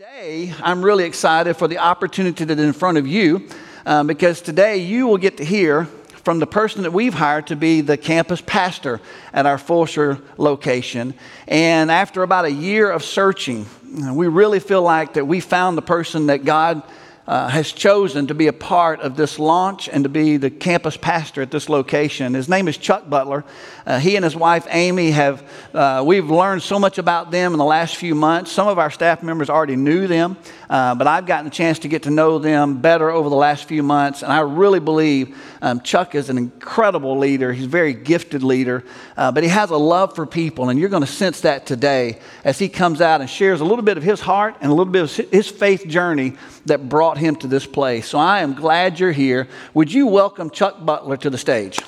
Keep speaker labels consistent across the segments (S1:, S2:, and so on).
S1: Today, I'm really excited for the opportunity that is in front of you um, because today you will get to hear from the person that we've hired to be the campus pastor at our Fulshear location. And after about a year of searching, we really feel like that we found the person that God uh, has chosen to be a part of this launch and to be the campus pastor at this location. His name is Chuck Butler. Uh, he and his wife Amy have, uh, we've learned so much about them in the last few months. Some of our staff members already knew them, uh, but I've gotten a chance to get to know them better over the last few months. And I really believe um, Chuck is an incredible leader. He's a very gifted leader, uh, but he has a love for people. And you're going to sense that today as he comes out and shares a little bit of his heart and a little bit of his faith journey that brought him to this place. So I am glad you're here. Would you welcome Chuck Butler to the stage?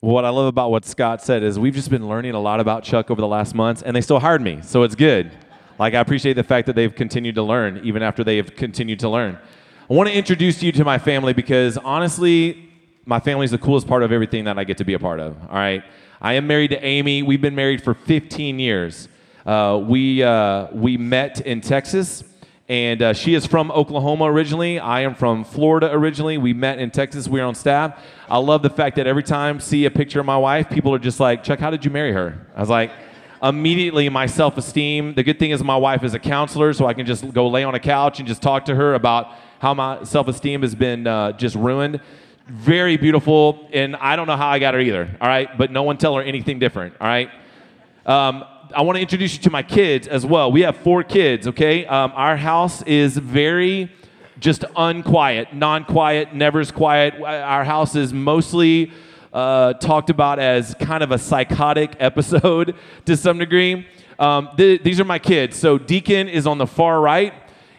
S2: What I love about what Scott said is we've just been learning a lot about Chuck over the last months, and they still hired me, so it's good. Like, I appreciate the fact that they've continued to learn, even after they have continued to learn. I want to introduce you to my family because honestly, my family is the coolest part of everything that I get to be a part of. All right. I am married to Amy. We've been married for 15 years. Uh, we, uh, we met in Texas, and uh, she is from Oklahoma originally. I am from Florida originally. We met in Texas. We are on staff. I love the fact that every time see a picture of my wife, people are just like, Chuck, how did you marry her? I was like, immediately my self-esteem. The good thing is my wife is a counselor, so I can just go lay on a couch and just talk to her about how my self-esteem has been uh, just ruined very beautiful, and I don't know how I got her either, all right? But no one tell her anything different, all right? Um, I want to introduce you to my kids as well. We have four kids, okay? Um, our house is very just unquiet, non quiet, never is quiet. Our house is mostly uh, talked about as kind of a psychotic episode to some degree. Um, th- these are my kids. So Deacon is on the far right,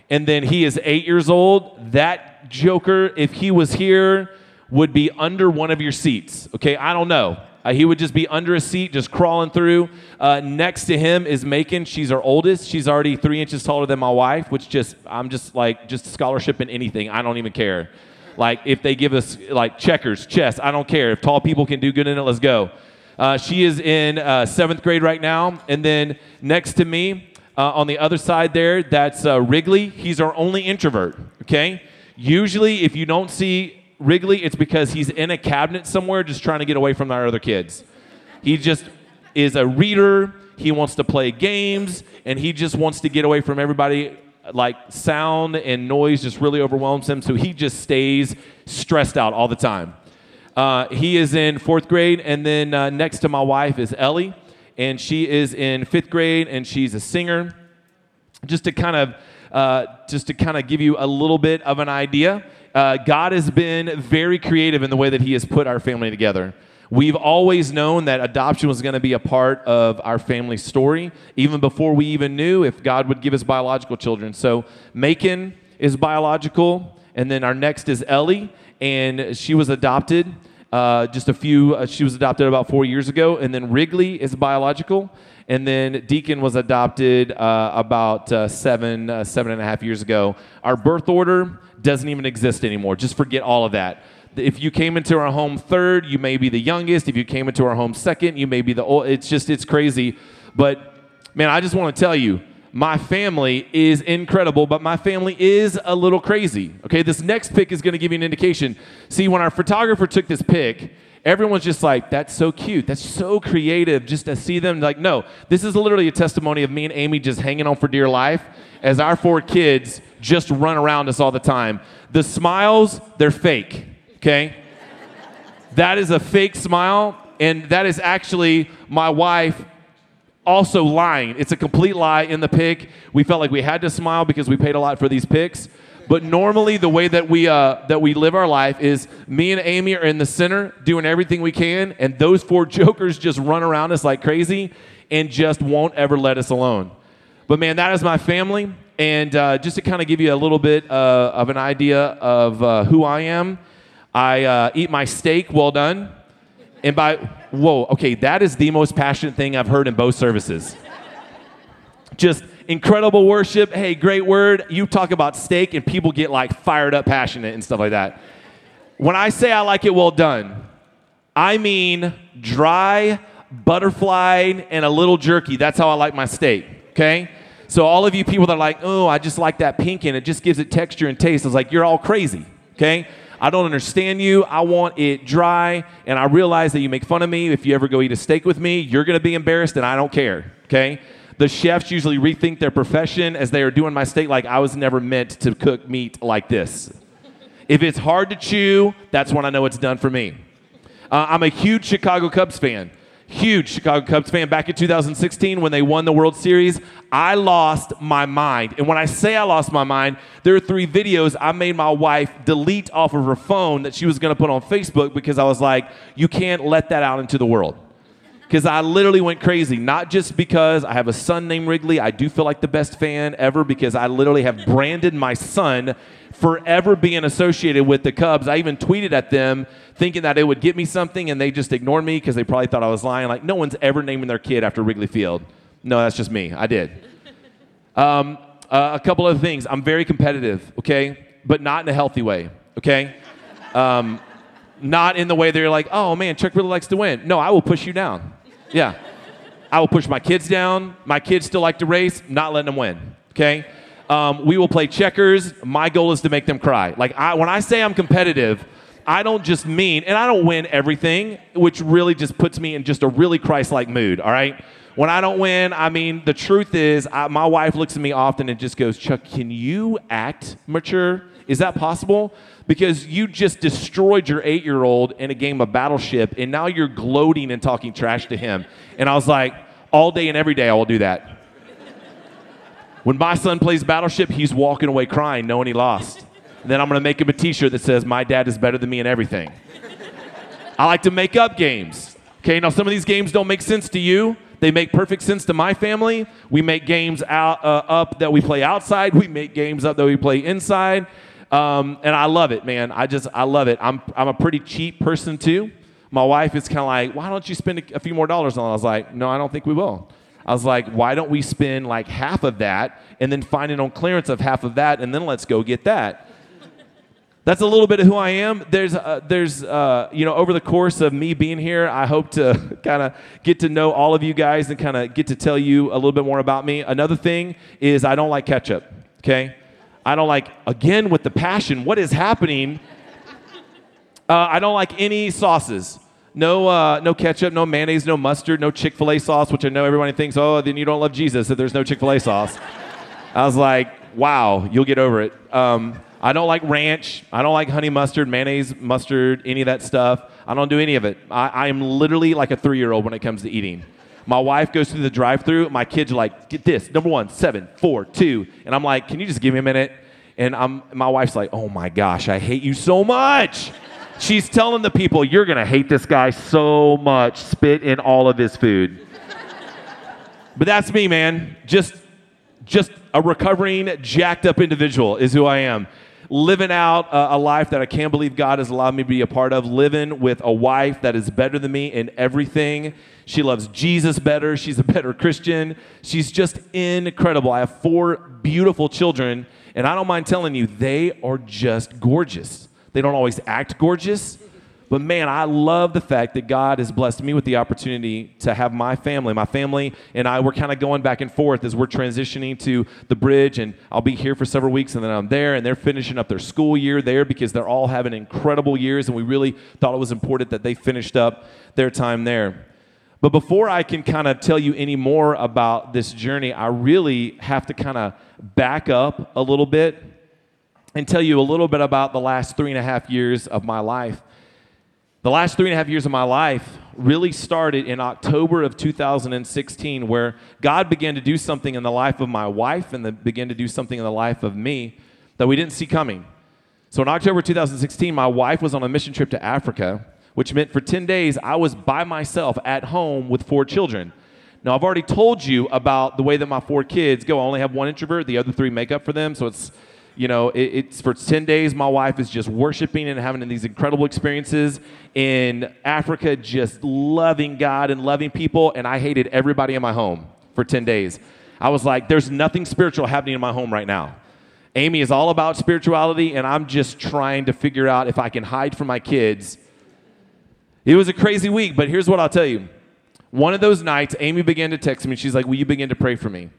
S2: and then he is eight years old. That joker, if he was here, would be under one of your seats. Okay, I don't know. Uh, he would just be under a seat, just crawling through. Uh, next to him is Macon. She's our oldest. She's already three inches taller than my wife, which just, I'm just like, just scholarship in anything. I don't even care. Like, if they give us like checkers, chess, I don't care. If tall people can do good in it, let's go. Uh, she is in uh, seventh grade right now. And then next to me, uh, on the other side there, that's uh, Wrigley. He's our only introvert, okay? Usually, if you don't see Wrigley, it's because he's in a cabinet somewhere just trying to get away from our other kids. He just is a reader. He wants to play games, and he just wants to get away from everybody. Like sound and noise just really overwhelms him, so he just stays stressed out all the time. Uh, he is in fourth grade, and then uh, next to my wife is Ellie, and she is in fifth grade, and she's a singer. Just to kind of, uh, just to kind of give you a little bit of an idea uh, God has been very creative in the way that He has put our family together. We've always known that adoption was going to be a part of our family story, even before we even knew if God would give us biological children. So, Macon is biological, and then our next is Ellie, and she was adopted uh, just a few, uh, she was adopted about four years ago, and then Wrigley is biological. And then Deacon was adopted uh, about uh, seven, uh, seven and a half years ago. Our birth order doesn't even exist anymore. Just forget all of that. If you came into our home third, you may be the youngest. If you came into our home second, you may be the old. It's just, it's crazy. But man, I just want to tell you, my family is incredible, but my family is a little crazy. Okay, this next pick is going to give you an indication. See, when our photographer took this pick, everyone's just like, that's so cute. That's so creative just to see them. Like, no, this is literally a testimony of me and Amy just hanging on for dear life as our four kids just run around us all the time. The smiles, they're fake, okay? that is a fake smile, and that is actually my wife also lying. It's a complete lie in the pic. We felt like we had to smile because we paid a lot for these pics. But normally, the way that we uh, that we live our life is me and Amy are in the center doing everything we can, and those four jokers just run around us like crazy and just won't ever let us alone. But man, that is my family. And uh, just to kind of give you a little bit uh, of an idea of uh, who I am, I uh, eat my steak well done. And by, whoa, okay, that is the most passionate thing I've heard in both services. just incredible worship. Hey, great word. You talk about steak, and people get like fired up, passionate, and stuff like that. When I say I like it well done, I mean dry, butterfly, and a little jerky. That's how I like my steak, okay? So all of you people that are like, oh, I just like that pink and it just gives it texture and taste. I was like, you're all crazy, okay? I don't understand you. I want it dry. And I realize that you make fun of me. If you ever go eat a steak with me, you're going to be embarrassed and I don't care, okay? The chefs usually rethink their profession as they are doing my steak like I was never meant to cook meat like this. If it's hard to chew, that's when I know it's done for me. Uh, I'm a huge Chicago Cubs fan huge Chicago Cubs fan. Back in 2016, when they won the World Series, I lost my mind. And when I say I lost my mind, there are three videos I made my wife delete off of her phone that she was going to put on Facebook because I was like, you can't let that out into the world. Because I literally went crazy, not just because I have a son named Wrigley. I do feel like the best fan ever because I literally have branded my son forever being associated with the Cubs. I even tweeted at them thinking that it would get me something, and they just ignored me because they probably thought I was lying. Like, no one's ever naming their kid after Wrigley Field. No, that's just me. I did. Um, uh, a couple other things. I'm very competitive, okay? But not in a healthy way, okay? Um, not in the way that you're like, oh man, Chuck really likes to win. No, I will push you down. Yeah. I will push my kids down. My kids still like to race, not letting them win, okay? Um, we will play checkers. My goal is to make them cry. Like I, when I say I'm competitive, I don't just mean, and I don't win everything, which really just puts me in just a really Christ-like mood. All right. When I don't win, I mean the truth is, I, my wife looks at me often and just goes, "Chuck, can you act mature? Is that possible?" Because you just destroyed your eight-year-old in a game of Battleship, and now you're gloating and talking trash to him. And I was like, all day and every day, I will do that. When my son plays Battleship, he's walking away crying, knowing he lost. And then I'm to make him a t shirt that says, My dad is better than me in everything. I like to make up games. Okay, now some of these games don't make sense to you. They make perfect sense to my family. We make games out, uh, up that we play outside. We make games up that we play inside. Um, and I love it, man. I just, I love it. I'm, I'm a pretty cheap person too. My wife is kind of like, why don't you spend a, few more dollars on it? I was like, no, I don't think we will. I was like, why don't we spend like half of that and then find it on clearance of half of that and then let's go get that? That's a little bit of who I am. There's, uh, there's, uh, you know, over the course of me being here, I hope to kind of get to know all of you guys and kind of get to tell you a little bit more about me. Another thing is I don't like ketchup. Okay, I don't like again with the passion. What is happening? Uh, I don't like any sauces. No, uh, no ketchup, no mayonnaise, no mustard, no Chick fil A sauce, which I know everybody thinks, oh, then you don't love Jesus if there's no Chick fil A sauce. I was like, wow, you'll get over it. Um, I don't like ranch. I don't like honey mustard, mayonnaise, mustard, any of that stuff. I don't do any of it. I, I am literally like a three year old when it comes to eating. My wife goes through the drive through. My kids are like, get this, number one, seven, four, two. And I'm like, can you just give me a minute? And I'm, my wife's like, oh my gosh, I hate you so much. She's telling the people, You're going to hate this guy so much. Spit in all of his food. but that's me, man. Just, just a recovering, jacked up individual is who I am. Living out a, a life that I can't believe God has allowed me to be a part of. Living with a wife that is better than me in everything. She loves Jesus better. She's a better Christian. She's just incredible. I have four beautiful children, and I don't mind telling you, they are just gorgeous. They don't always act gorgeous. But man, I love the fact that God has blessed me with the opportunity to have my family. My family and I, we're kind of going back and forth as we're transitioning to the bridge, and I'll be here for several weeks, and then I'm there, and they're finishing up their school year there because they're all having incredible years, and we really thought it was important that they finished up their time there. But before I can kind of tell you any more about this journey, I really have to kind of back up a little bit and tell you a little bit about the last three and a half years of my life. The last three and a half years of my life really started in October of 2016, where God began to do something in the life of my wife and then began to do something in the life of me that we didn't see coming. So in October 2016, my wife was on a mission trip to Africa, which meant for 10 days I was by myself at home with four children. Now, I've already told you about the way that my four kids go. I only have one introvert, the other three make up for them, so it's you know, it, it's for 10 days, my wife is just worshiping and having these incredible experiences in Africa, just loving God and loving people. And I hated everybody in my home for 10 days. I was like, there's nothing spiritual happening in my home right now. Amy is all about spirituality, and I'm just trying to figure out if I can hide from my kids. It was a crazy week, but here's what I'll tell you. One of those nights, Amy began to text me. She's like, Will you begin to pray for me?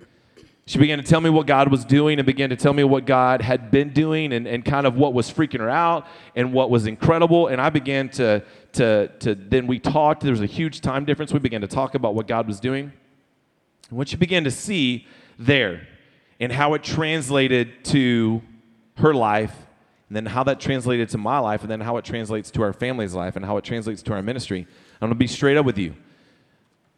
S2: She began to tell me what God was doing and began to tell me what God had been doing and, and kind of what was freaking her out and what was incredible. And I began to, to, to, then we talked. There was a huge time difference. We began to talk about what God was doing. And what she began to see there and how it translated to her life and then how that translated to my life and then how it translates to our family's life and how it translates to our ministry. I'm to be straight up with you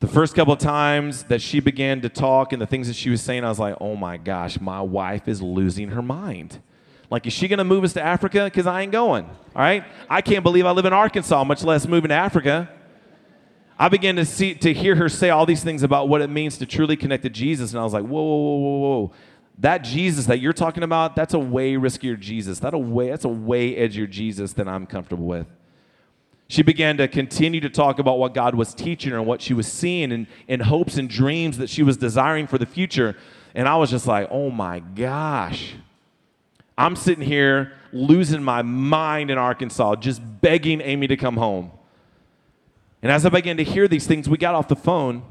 S2: the first couple of times that she began to talk and the things that she was saying, I was like, oh my gosh, my wife is losing her mind. Like, is she to move us to Africa? Because I ain't going. All right? I can't believe I live in Arkansas, much less moving to Africa. I began to see to hear her say all these things about what it means to truly connect to Jesus, and I was like, whoa, whoa, whoa, whoa, whoa. That Jesus that you're talking about, that's a way riskier Jesus. That a way, that's a way edgier Jesus than I'm comfortable with she began to continue to talk about what God was teaching her and what she was seeing and, and hopes and dreams that she was desiring for the future. And I was just like, oh my gosh. I'm sitting here losing my mind in Arkansas, just begging Amy to come home. And as I began to hear these things, we got off the phone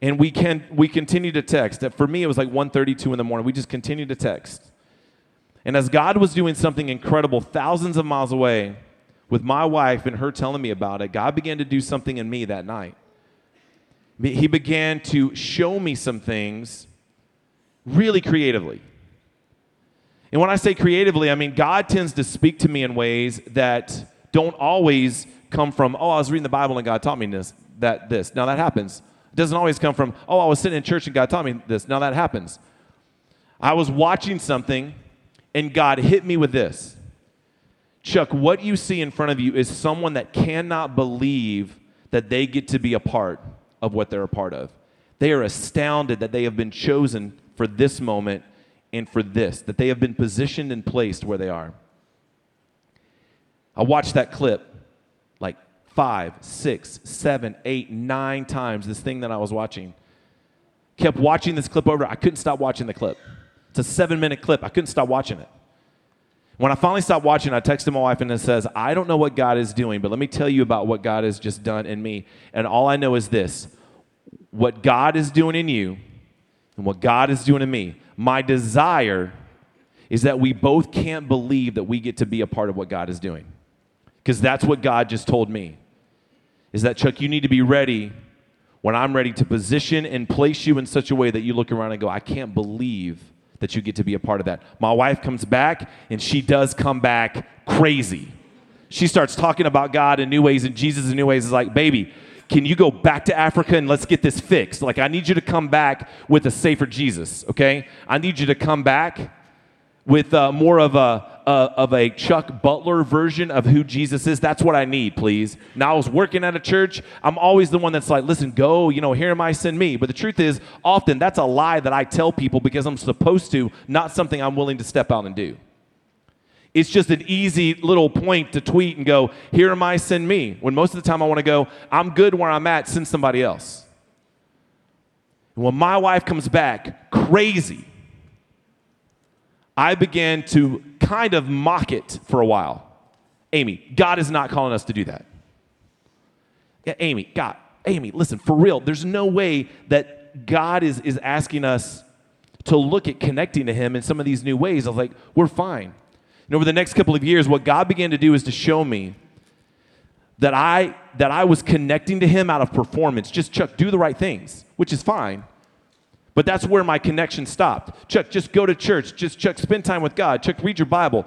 S2: and we can we continued to text. For me, it was like 1:32 in the morning. We just continued to text. And as God was doing something incredible thousands of miles away, with my wife and her telling me about it, God began to do something in me that night. He began to show me some things really creatively. And when I say creatively, I mean God tends to speak to me in ways that don't always come from, oh, I was reading the Bible and God taught me this, that this. Now that happens. It doesn't always come from, oh, I was sitting in church and God taught me this. Now that happens. I was watching something and God hit me with this. Chuck, what you see in front of you is someone that cannot believe that they get to be a part of what they're a part of. They are astounded that they have been chosen for this moment and for this, that they have been positioned and placed where they are. I watched that clip like five, six, seven, eight, nine times, this thing that I was watching. Kept watching this clip over. I couldn't stop watching the clip. It's a seven minute clip. I couldn't stop watching it. When I finally stopped watching, I texted my wife and it says, I don't know what God is doing, but let me tell you about what God has just done in me. And all I know is this what God is doing in you and what God is doing in me. My desire is that we both can't believe that we get to be a part of what God is doing. Because that's what God just told me. Is that, Chuck, you need to be ready when I'm ready to position and place you in such a way that you look around and go, I can't believe that you get to be a part of that. My wife comes back, and she does come back crazy. She starts talking about God in new ways and Jesus in new ways. Is like, baby, can you go back to Africa and let's get this fixed? Like, I need you to come back with a safer Jesus, okay? I need you to come back with uh, more of a, of a Chuck Butler version of who Jesus is. That's what I need, please. Now, I was working at a church. I'm always the one that's like, listen, go, you know, here am I, send me. But the truth is, often that's a lie that I tell people because I'm supposed to, not something I'm willing to step out and do. It's just an easy little point to tweet and go, here am I, send me. When most of the time I want to go, I'm good where I'm at, send somebody else. And when my wife comes back crazy, I began to kind of mock it for a while. Amy, God is not calling us to do that. Yeah, Amy, God, Amy, listen, for real, there's no way that God is, is asking us to look at connecting to Him in some of these new ways. I was like, we're fine. And over the next couple of years, what God began to do is to show me that I that I was connecting to Him out of performance. Just Chuck, do the right things, which is fine. But that's where my connection stopped. Chuck, just go to church. Just Chuck, spend time with God. Chuck, read your Bible.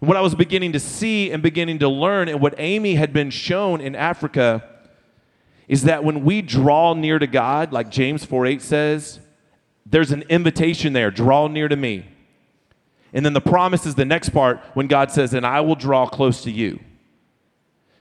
S2: What I was beginning to see and beginning to learn, and what Amy had been shown in Africa, is that when we draw near to God, like James 4 8 says, there's an invitation there draw near to me. And then the promise is the next part when God says, and I will draw close to you.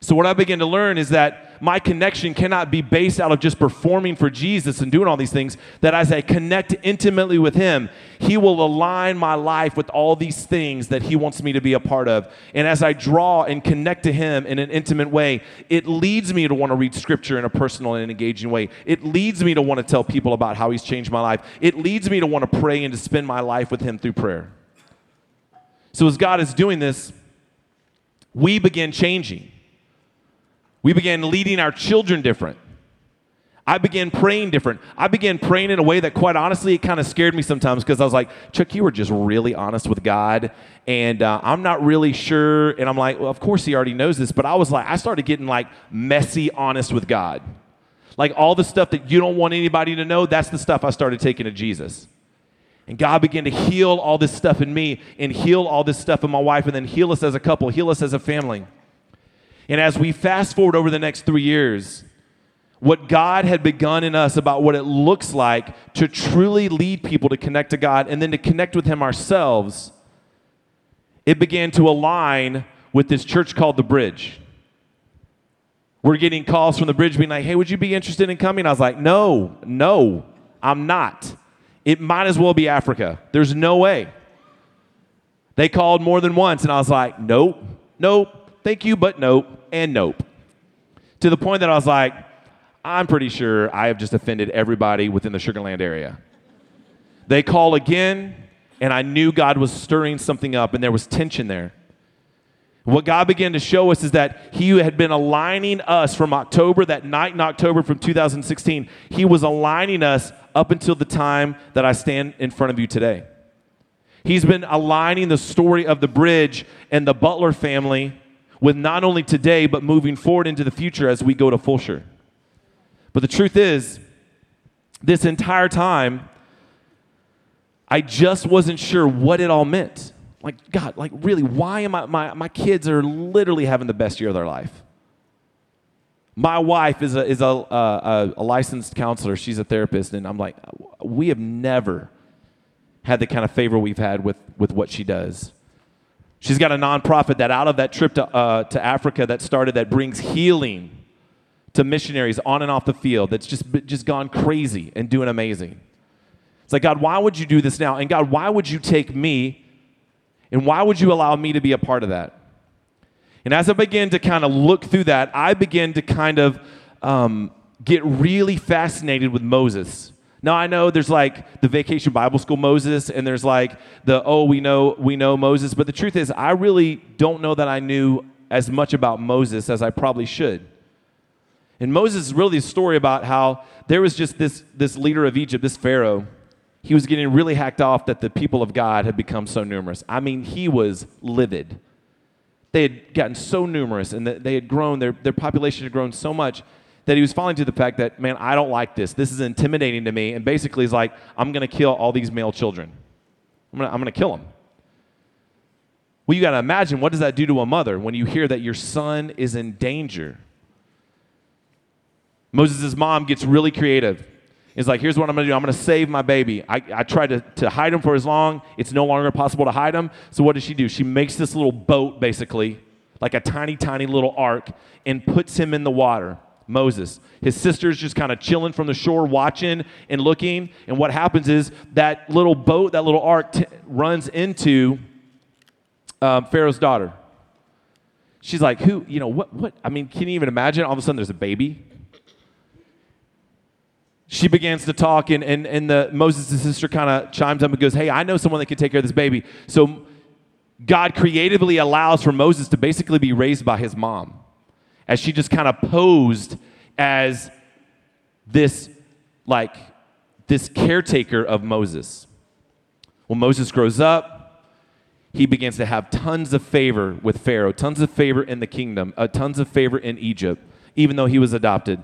S2: So, what I began to learn is that my connection cannot be based out of just performing for Jesus and doing all these things. That as I connect intimately with Him, He will align my life with all these things that He wants me to be a part of. And as I draw and connect to Him in an intimate way, it leads me to want to read Scripture in a personal and engaging way. It leads me to want to tell people about how He's changed my life. It leads me to want to pray and to spend my life with Him through prayer. So, as God is doing this, we begin changing we began leading our children different. I began praying different. I began praying in a way that, quite honestly, it kind of scared me sometimes because I was like, Chuck, you were just really honest with God. And uh, I'm not really sure. And I'm like, well, of course he already knows this. But I was like, I started getting like messy honest with God. Like all the stuff that you don't want anybody to know, that's the stuff I started taking to Jesus. And God began to heal all this stuff in me and heal all this stuff in my wife and then heal us as a couple, heal us as a family. And as we fast forward over the next three years, what God had begun in us about what it looks like to truly lead people to connect to God and then to connect with Him ourselves, it began to align with this church called The Bridge. We're getting calls from The Bridge being like, hey, would you be interested in coming? I was like, no, no, I'm not. It might as well be Africa. There's no way. They called more than once, and I was like, nope, nope, thank you, but nope, and nope. To the point that I was like, I'm pretty sure I have just offended everybody within the Sugar Land area. They call again, and I knew God was stirring something up, and there was tension there. What God began to show us is that He had been aligning us from October, that night in October from 2016, He was aligning us up until the time that I stand in front of you today. He's been aligning the story of the bridge and the Butler family with not only today, but moving forward into the future as we go to Fulshear. But the truth is, this entire time, I just wasn't sure what it all meant. Like, God, like, really, why am I? My, my kids are literally having the best year of their life. My wife is, a, is a, a, a licensed counselor. She's a therapist. And I'm like, we have never had the kind of favor we've had with, with what she does. She's got a nonprofit that out of that trip to, uh, to Africa that started that brings healing to missionaries on and off the field that's just, just gone crazy and doing amazing. It's like, God, why would you do this now? And God, why would you take me and why would you allow me to be a part of that? And as I began to kind of look through that, I began to kind of um, get really fascinated with Moses. Now I know there's like the Vacation Bible School Moses, and there's like the oh we know we know Moses, but the truth is I really don't know that I knew as much about Moses as I probably should. And Moses is really a story about how there was just this, this leader of Egypt, this Pharaoh. He was getting really hacked off that the people of God had become so numerous. I mean, he was livid. They had gotten so numerous and they had grown, their, their population had grown so much that he was falling to the fact that, man, I don't like this. This is intimidating to me. And basically, he's like, I'm going to kill all these male children. I'm going I'm to kill them. Well, you got to imagine what does that do to a mother when you hear that your son is in danger? Moses' mom gets really creative. It's like, here's what I'm going to do. I'm going to save my baby. I, I tried to, to hide him for as long. It's no longer possible to hide him. So what does she do? She makes this little boat, basically, like a tiny, tiny little ark, and puts him in the water. Moses. His sister's just kind of chilling from the shore, watching and looking. And what happens is that little boat, that little ark, t- runs into um, Pharaoh's daughter. She's like, who, you know, what, what? I mean, can you even imagine? All of a sudden, there's a baby she begins to talk, and, and, and the, Moses' sister kind of chimes up and goes, Hey, I know someone that can take care of this baby. So God creatively allows for Moses to basically be raised by his mom, as she just kind of posed as this, like, this caretaker of Moses. Well, Moses grows up. He begins to have tons of favor with Pharaoh, tons of favor in the kingdom, uh, tons of favor in Egypt, even though he was adopted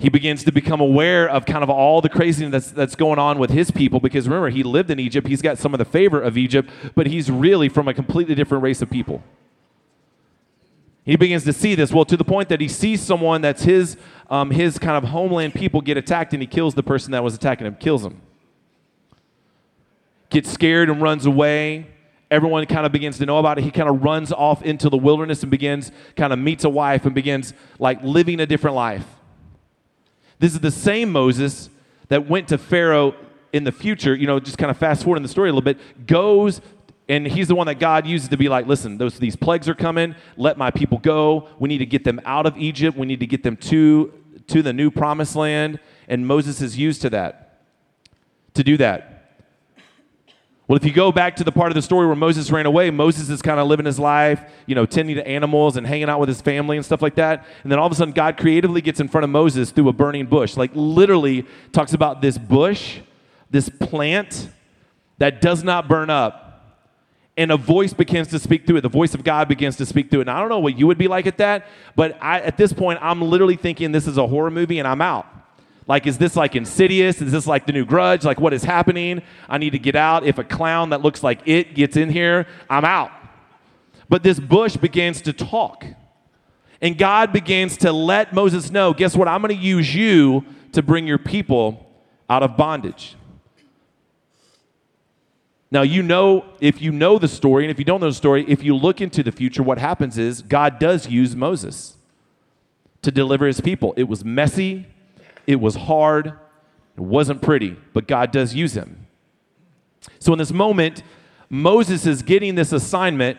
S2: he begins to become aware of kind of all the craziness that's, that's going on with his people because remember, he lived in Egypt. He's got some of the favor of Egypt, but he's really from a completely different race of people. He begins to see this, well, to the point that he sees someone that's his, um, his kind of homeland people get attacked, and he kills the person that was attacking him, kills him. Gets scared and runs away. Everyone kind of begins to know about it. He kind of runs off into the wilderness and begins, kind of meets a wife and begins like living a different life. This is the same Moses that went to Pharaoh in the future, you know, just kind of fast forward in the story a little bit, goes and he's the one that God uses to be like, listen, those these plagues are coming. Let my people go. We need to get them out of Egypt. We need to get them to to the new promised land. And Moses is used to that, to do that. Well, if you go back to the part of the story where Moses ran away, Moses is kind of living his life, you know, tending to animals and hanging out with his family and stuff like that. And then all of a sudden, God creatively gets in front of Moses through a burning bush. Like, literally talks about this bush, this plant that does not burn up. And a voice begins to speak through it. The voice of God begins to speak through it. And I don't know what you would be like at that, but I, at this point, I'm literally thinking this is a horror movie and I'm out. Like, is this like insidious? Is this like the new grudge? Like, what is happening? I need to get out. If a clown that looks like it gets in here, I'm out. But this bush begins to talk. And God begins to let Moses know guess what? I'm going to use you to bring your people out of bondage. Now, you know, if you know the story, and if you don't know the story, if you look into the future, what happens is God does use Moses to deliver his people. It was messy, it was hard, it wasn't pretty, but God does use him. So in this moment, Moses is getting this assignment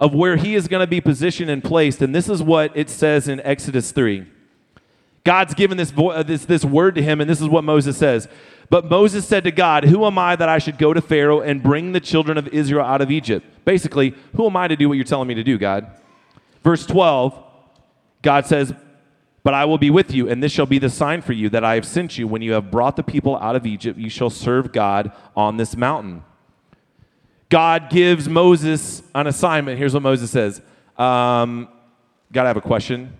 S2: of where he is going to be positioned and placed. And this is what it says in Exodus 3. God's given this, vo- uh, this, this word to him, and this is what Moses says. But Moses said to God, Who am I that I should go to Pharaoh and bring the children of Israel out of Egypt? Basically, who am I to do what you're telling me to do, God? Verse 12, God says, but I will be with you, and this shall be the sign for you that I have sent you. When you have brought the people out of Egypt, you shall serve God on this mountain. God gives Moses an assignment. Here's what Moses says um, God, I have a question.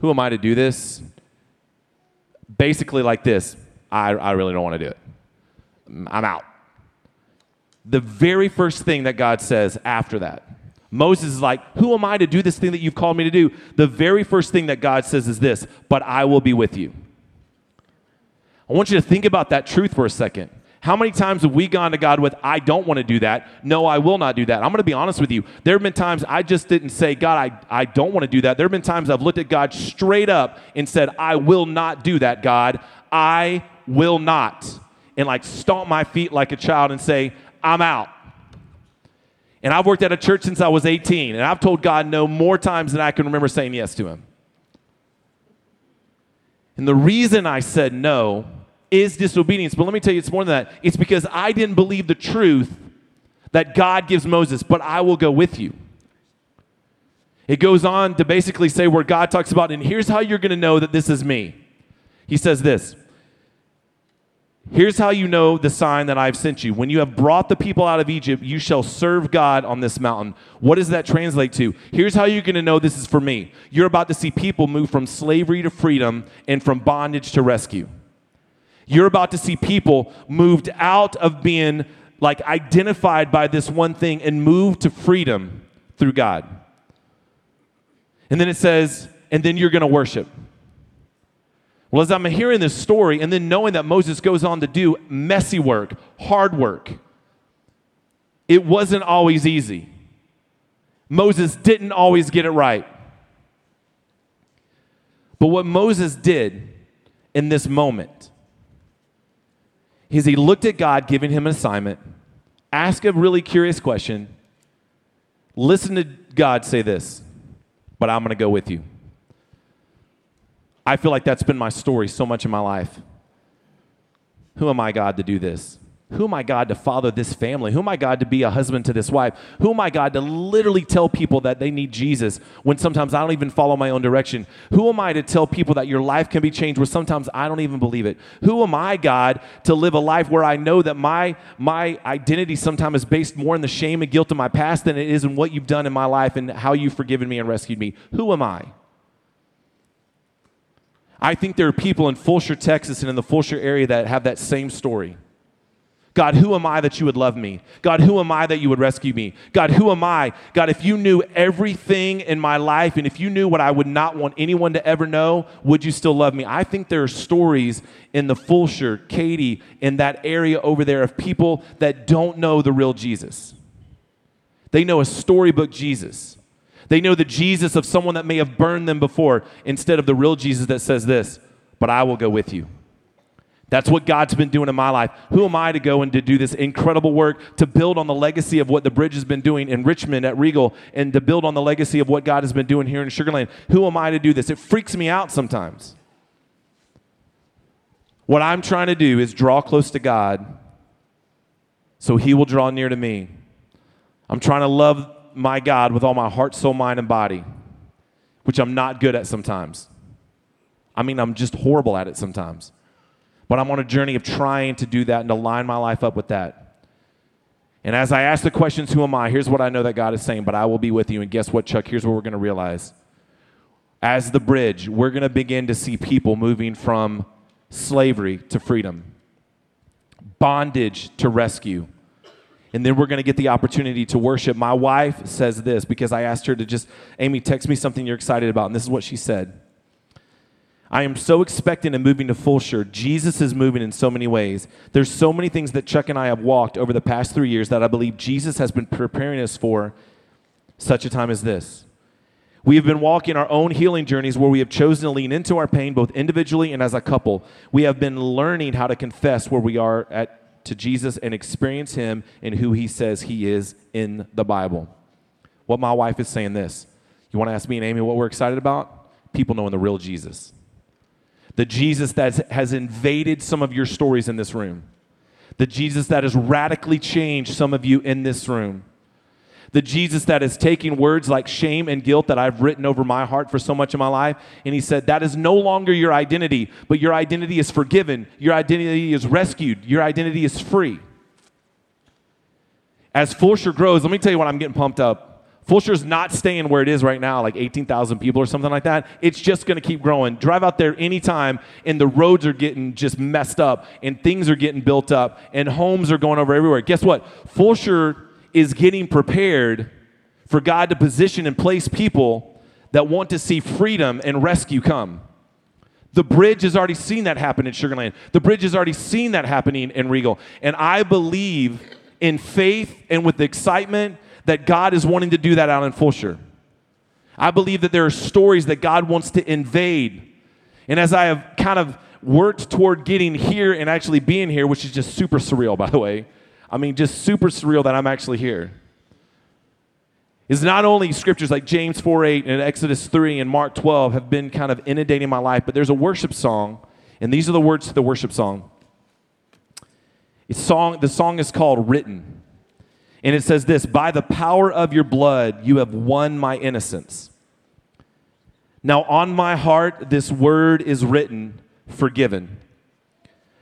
S2: Who am I to do this? Basically, like this I, I really don't want to do it. I'm out. The very first thing that God says after that Moses is like, Who am I to do this thing that you've called me to do? The very first thing that God says is this, but I will be with you. I want you to think about that truth for a second. How many times have we gone to God with, I don't want to do that? No, I will not do that. I'm going to be honest with you. There have been times I just didn't say, God, I, I don't want to do that. There have been times I've looked at God straight up and said, I will not do that, God. I will not. And like stomp my feet like a child and say, I'm out. And I've worked at a church since I was 18, and I've told God no more times than I can remember saying yes to Him. And the reason I said no is disobedience. But let me tell you, it's more than that. It's because I didn't believe the truth that God gives Moses, but I will go with you. It goes on to basically say where God talks about, and here's how you're going to know that this is me. He says this Here's how you know the sign that I've sent you. When you have brought the people out of Egypt, you shall serve God on this mountain. What does that translate to? Here's how you're going to know this is for me. You're about to see people move from slavery to freedom and from bondage to rescue. You're about to see people moved out of being like identified by this one thing and moved to freedom through God. And then it says, and then you're going to worship. Well, as I'm hearing this story and then knowing that Moses goes on to do messy work, hard work, it wasn't always easy. Moses didn't always get it right. But what Moses did in this moment is he looked at God giving him an assignment, asked a really curious question, listen to God say this, but I'm going to go with you. I feel like that's been my story so much in my life. Who am I, God, to do this? Who am I, God, to father this family? Who am I, God, to be a husband to this wife? Who am I, God, to literally tell people that they need Jesus when sometimes I don't even follow my own direction? Who am I to tell people that your life can be changed where sometimes I don't even believe it? Who am I, God, to live a life where I know that my, my identity sometimes is based more in the shame and guilt of my past than it is in what you've done in my life and how you've forgiven me and rescued me? Who am I? I think there are people in Fulshear, Texas, and in the Fulshear area that have that same story. God, who am I that you would love me? God, who am I that you would rescue me? God, who am I? God, if you knew everything in my life and if you knew what I would not want anyone to ever know, would you still love me? I think there are stories in the Fulshear, Katy, in that area over there of people that don't know the real Jesus. They know a storybook Jesus. They know the Jesus of someone that may have burned them before instead of the real Jesus that says this, but I will go with you. That's what God's been doing in my life. Who am I to go and to do this incredible work to build on the legacy of what the bridge has been doing in Richmond at Regal and to build on the legacy of what God has been doing here in Sugar Land? Who am I to do this? It freaks me out sometimes. What I'm trying to do is draw close to God so he will draw near to me. I'm trying to love my God with all my heart, soul, mind, and body, which I'm not good at sometimes. I mean, I'm just horrible at it sometimes. But I'm on a journey of trying to do that and to line my life up with that. And as I ask the questions, who am I? Here's what I know that God is saying, but I will be with you. And guess what, Chuck? Here's what we're going to realize. As the bridge, we're going to begin to see people moving from slavery to freedom, bondage to rescue. And then we're going to get the opportunity to worship. My wife says this because I asked her to just, Amy, text me something you're excited about. And this is what she said. I am so expectant and moving to Fulshear. Jesus is moving in so many ways. There's so many things that Chuck and I have walked over the past three years that I believe Jesus has been preparing us for such a time as this. We have been walking our own healing journeys where we have chosen to lean into our pain both individually and as a couple. We have been learning how to confess where we are at to Jesus and experience him and who he says he is in the Bible. What my wife is saying this. You want to ask me and Amy what we're excited about? People knowing the real Jesus. The Jesus that has invaded some of your stories in this room. The Jesus that has radically changed some of you in this room the Jesus that is taking words like shame and guilt that I've written over my heart for so much of my life, and he said, That is no longer your identity, but your identity is forgiven, your identity is rescued, your identity is free. As Fulshear grows, let me tell you what I'm getting pumped up. Fulshear's not staying where it is right now, like 18,000 people or something like that. It's just going to keep growing. Drive out there anytime, and the roads are getting just messed up, and things are getting built up, and homes are going over everywhere. Guess what? Fulshear is getting prepared for God to position and place people that want to see freedom and rescue come. The bridge has already seen that happen in Sugar Land. The bridge has already seen that happening in Regal. And I believe in faith and with excitement that God is wanting to do that out in Fulshear. I believe that there are stories that God wants to invade. And as I have kind of worked toward getting here and actually being here, which is just super surreal, by the way, I mean, just super surreal that I'm actually here. Is not only scriptures like James 4 8 and Exodus 3 and Mark 12 have been kind of inundating my life, but there's a worship song, and these are the words to the worship song. It's song the song is called Written. And it says this By the power of your blood, you have won my innocence. Now on my heart, this word is written, forgiven.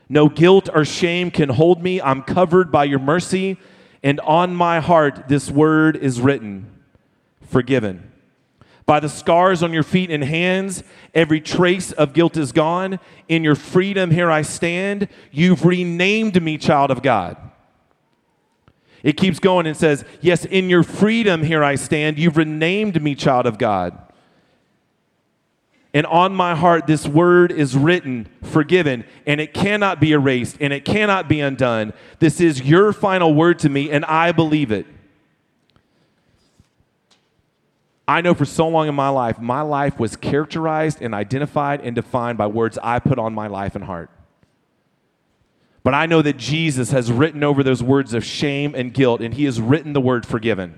S2: No guilt or shame can hold me. I'm covered by your mercy, and on my heart this word is written forgiven. By the scars on your feet and hands, every trace of guilt is gone. In your freedom, here I stand. You've renamed me child of God. It keeps going and says, Yes, in your freedom, here I stand. You've renamed me child of God. And on my heart, this word is written, forgiven, and it cannot be erased and it cannot be undone. This is your final word to me, and I believe it. I know for so long in my life, my life was characterized and identified and defined by words I put on my life and heart. But I know that Jesus has written over those words of shame and guilt, and He has written the word forgiven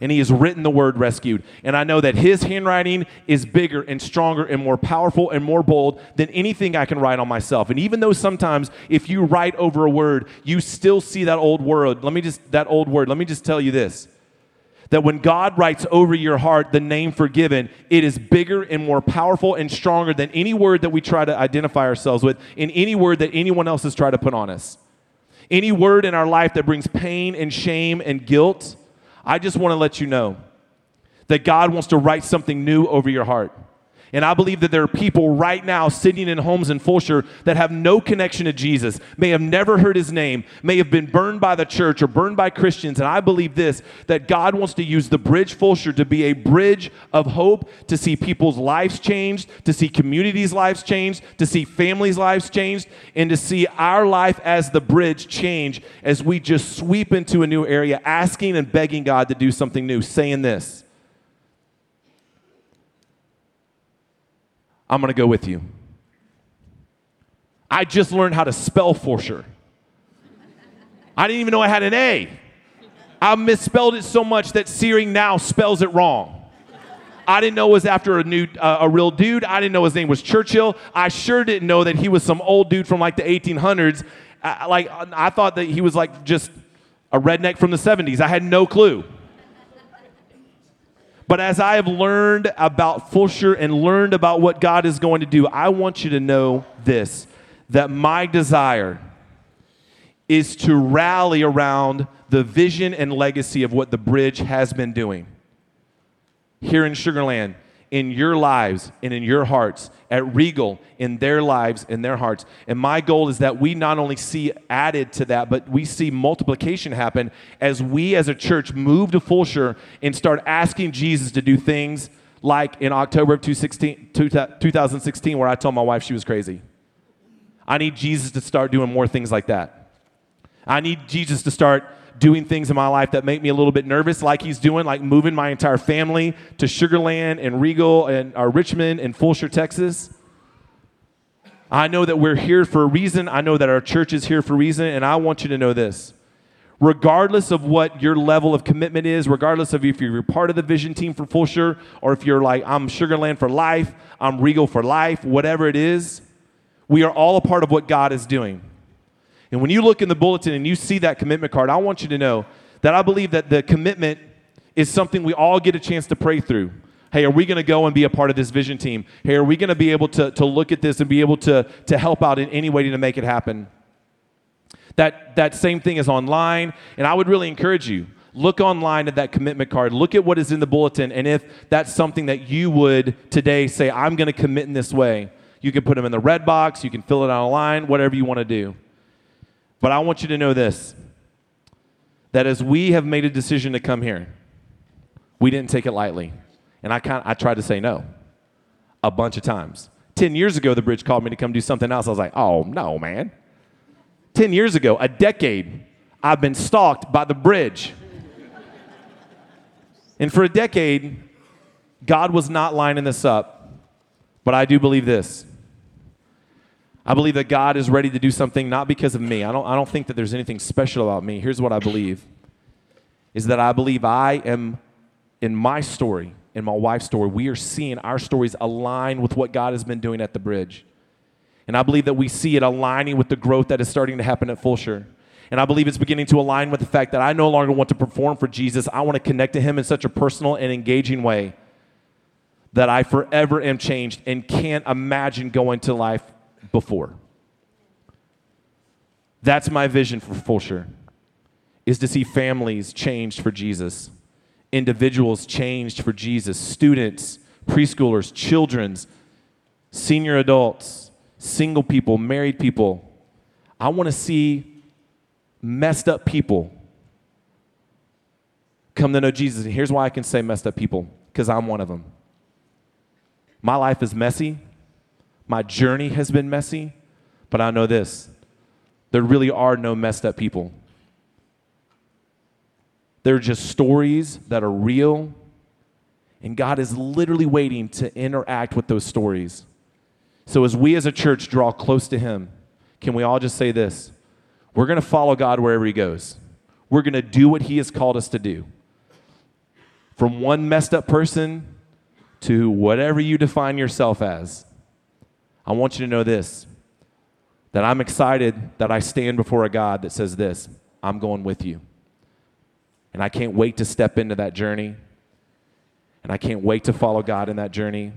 S2: and he has written the word rescued. And I know that his handwriting is bigger and stronger and more powerful and more bold than anything I can write on myself. And even though sometimes if you write over a word, you still see that old word, let me just that old word, let me just tell you this. That when God writes over your heart the name forgiven, it is bigger and more powerful and stronger than any word that we try to identify ourselves with, in any word that anyone else has tried to put on us. Any word in our life that brings pain and shame and guilt, I just want to let you know that God wants to write something new over your heart. And I believe that there are people right now sitting in homes in Fulshear that have no connection to Jesus, may have never heard his name, may have been burned by the church or burned by Christians. And I believe this that God wants to use the bridge Fulshear to be a bridge of hope, to see people's lives changed, to see communities' lives changed, to see families' lives changed, and to see our life as the bridge change as we just sweep into a new area, asking and begging God to do something new, saying this. I'm going to go with you. I just learned how to spell Fulshear. I didn't even know I had an A. I misspelled it so much that Searing now spells it wrong. I didn't know it was after a new, uh, a real dude. I didn't know his name was Churchill. I sure didn't know that he was some old dude from like the 1800s. I, like I thought that he was like just a redneck from the 70s. I had no clue. But as I have learned about Fulshear and learned about what God is going to do, I want you to know this that my desire is to rally around the vision and legacy of what the bridge has been doing here in Sugar Land in your lives and in your hearts, at Regal in their lives and their hearts. And my goal is that we not only see added to that, but we see multiplication happen as we as a church move to Fulshear and start asking Jesus to do things like in October of 2016, where I told my wife she was crazy. I need Jesus to start doing more things like that. I need Jesus to start doing things in my life that make me a little bit nervous, like he's doing, like moving my entire family to Sugar Land and Regal and uh, Richmond and Fulshear, Texas. I know that we're here for a reason. I know that our church is here for a reason, and I want you to know this. Regardless of what your level of commitment is, regardless of if you're part of the vision team for Fulshear, or if you're like, I'm Sugar Land for life, I'm Regal for life, whatever it is, we are all a part of what God is doing. And when you look in the bulletin and you see that commitment card, I want you to know that I believe that the commitment is something we all get a chance to pray through. Hey, are we going to go and be a part of this vision team? Hey, are we going to be able to, to look at this and be able to, to help out in any way to make it happen? That, that same thing is online, and I would really encourage you look online at that commitment card look at what is in the bulletin and if that's something that you would today say i'm going to commit in this way you can put them in the red box you can fill it out online whatever you want to do but I want you to know this that as we have made a decision to come here, we didn't take it lightly. And I, kind I tried to say no a bunch of times. 10 years ago, the bridge called me to come do something else. I was like, oh, no, man. 10 years ago, a decade, I've been stalked by the bridge. and for a decade, God was not lining this up. But I do believe this I believe that God is ready to do something not because of me. I don't, I don't think that there's anything special about me. Here's what I believe is that I believe I am in my story, in my wife's story, we are seeing our stories align with what God has been doing at the bridge. And I believe that we see it aligning with the growth that is starting to happen at Fulshear. And I believe it's beginning to align with the fact that I no longer want to perform for Jesus. I want to connect to Him in such a personal and engaging way that I forever am changed and can't imagine going to life before. That's my vision for Fulshear, is to see families changed for Jesus, individuals changed for Jesus, students, preschoolers, children's, senior adults, single people, married people. I want to see messed up people come to know Jesus. And here's why I can say messed up people because I'm one of them. My life is messy. My journey has been messy, but I know this there really are no messed up people. They're just stories that are real, and God is literally waiting to interact with those stories. So, as we as a church draw close to Him, can we all just say this? We're going to follow God wherever He goes. We're going to do what He has called us to do. From one messed up person to whatever you define yourself as. I want you to know this that I'm excited that I stand before a God that says this I'm going with you. And I can't wait to step into that journey. And I can't wait to follow God in that journey.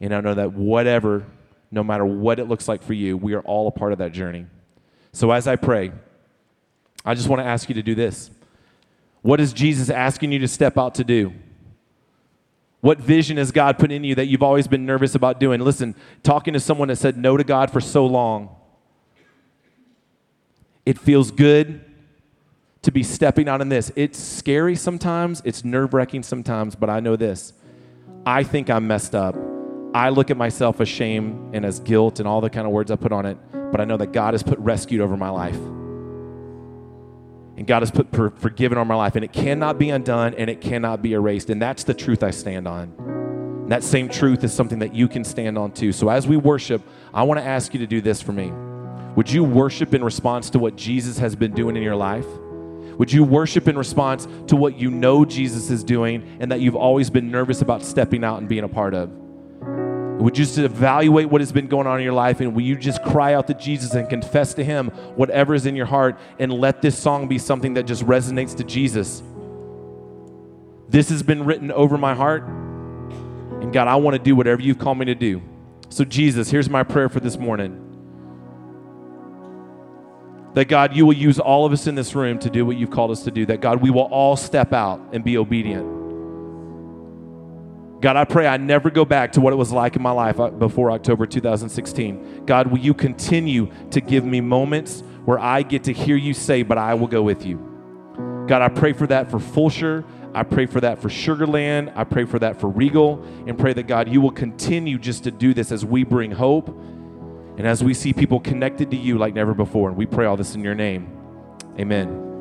S2: And I know that whatever, no matter what it looks like for you, we are all a part of that journey. So as I pray, I just want to ask you to do this. What is Jesus asking you to step out to do? What vision has God put in you that you've always been nervous about doing? Listen, talking to someone that said no to God for so long, it feels good to be stepping out in this. It's scary sometimes, it's nerve wracking sometimes, but I know this. I think I'm messed up. I look at myself as shame and as guilt and all the kind of words I put on it, but I know that God has put rescued over my life and God has put per- forgiven on my life, and it cannot be undone and it cannot be erased. And that's the truth I stand on. And that same truth is something that you can stand on too. So as we worship, I want to ask you to do this for me. Would you worship in response to what Jesus has been doing in your life? Would you worship in response to what you know Jesus is doing and that you've always been nervous about stepping out and being a part of? Would you just evaluate what has been going on in your life and will you just cry out to Jesus and confess to Him whatever is in your heart and let this song be something that just resonates to Jesus? This has been written over my heart. And God, I want to do whatever you've called me to do. So, Jesus, here's my prayer for this morning that God, you will use all of us in this room to do what you've called us to do. That God, we will all step out and be obedient. God, I pray I never go back to what it was like in my life uh, before October 2016. God, will you continue to give me moments where I get to hear you say, but I will go with you. God, I pray for that for Fulshear. I pray for that for Sugar Land. I pray for that for Regal. And pray that, God, you will continue just to do this as we bring hope and as we see people connected to you like never before. And we pray all this in your name. Amen.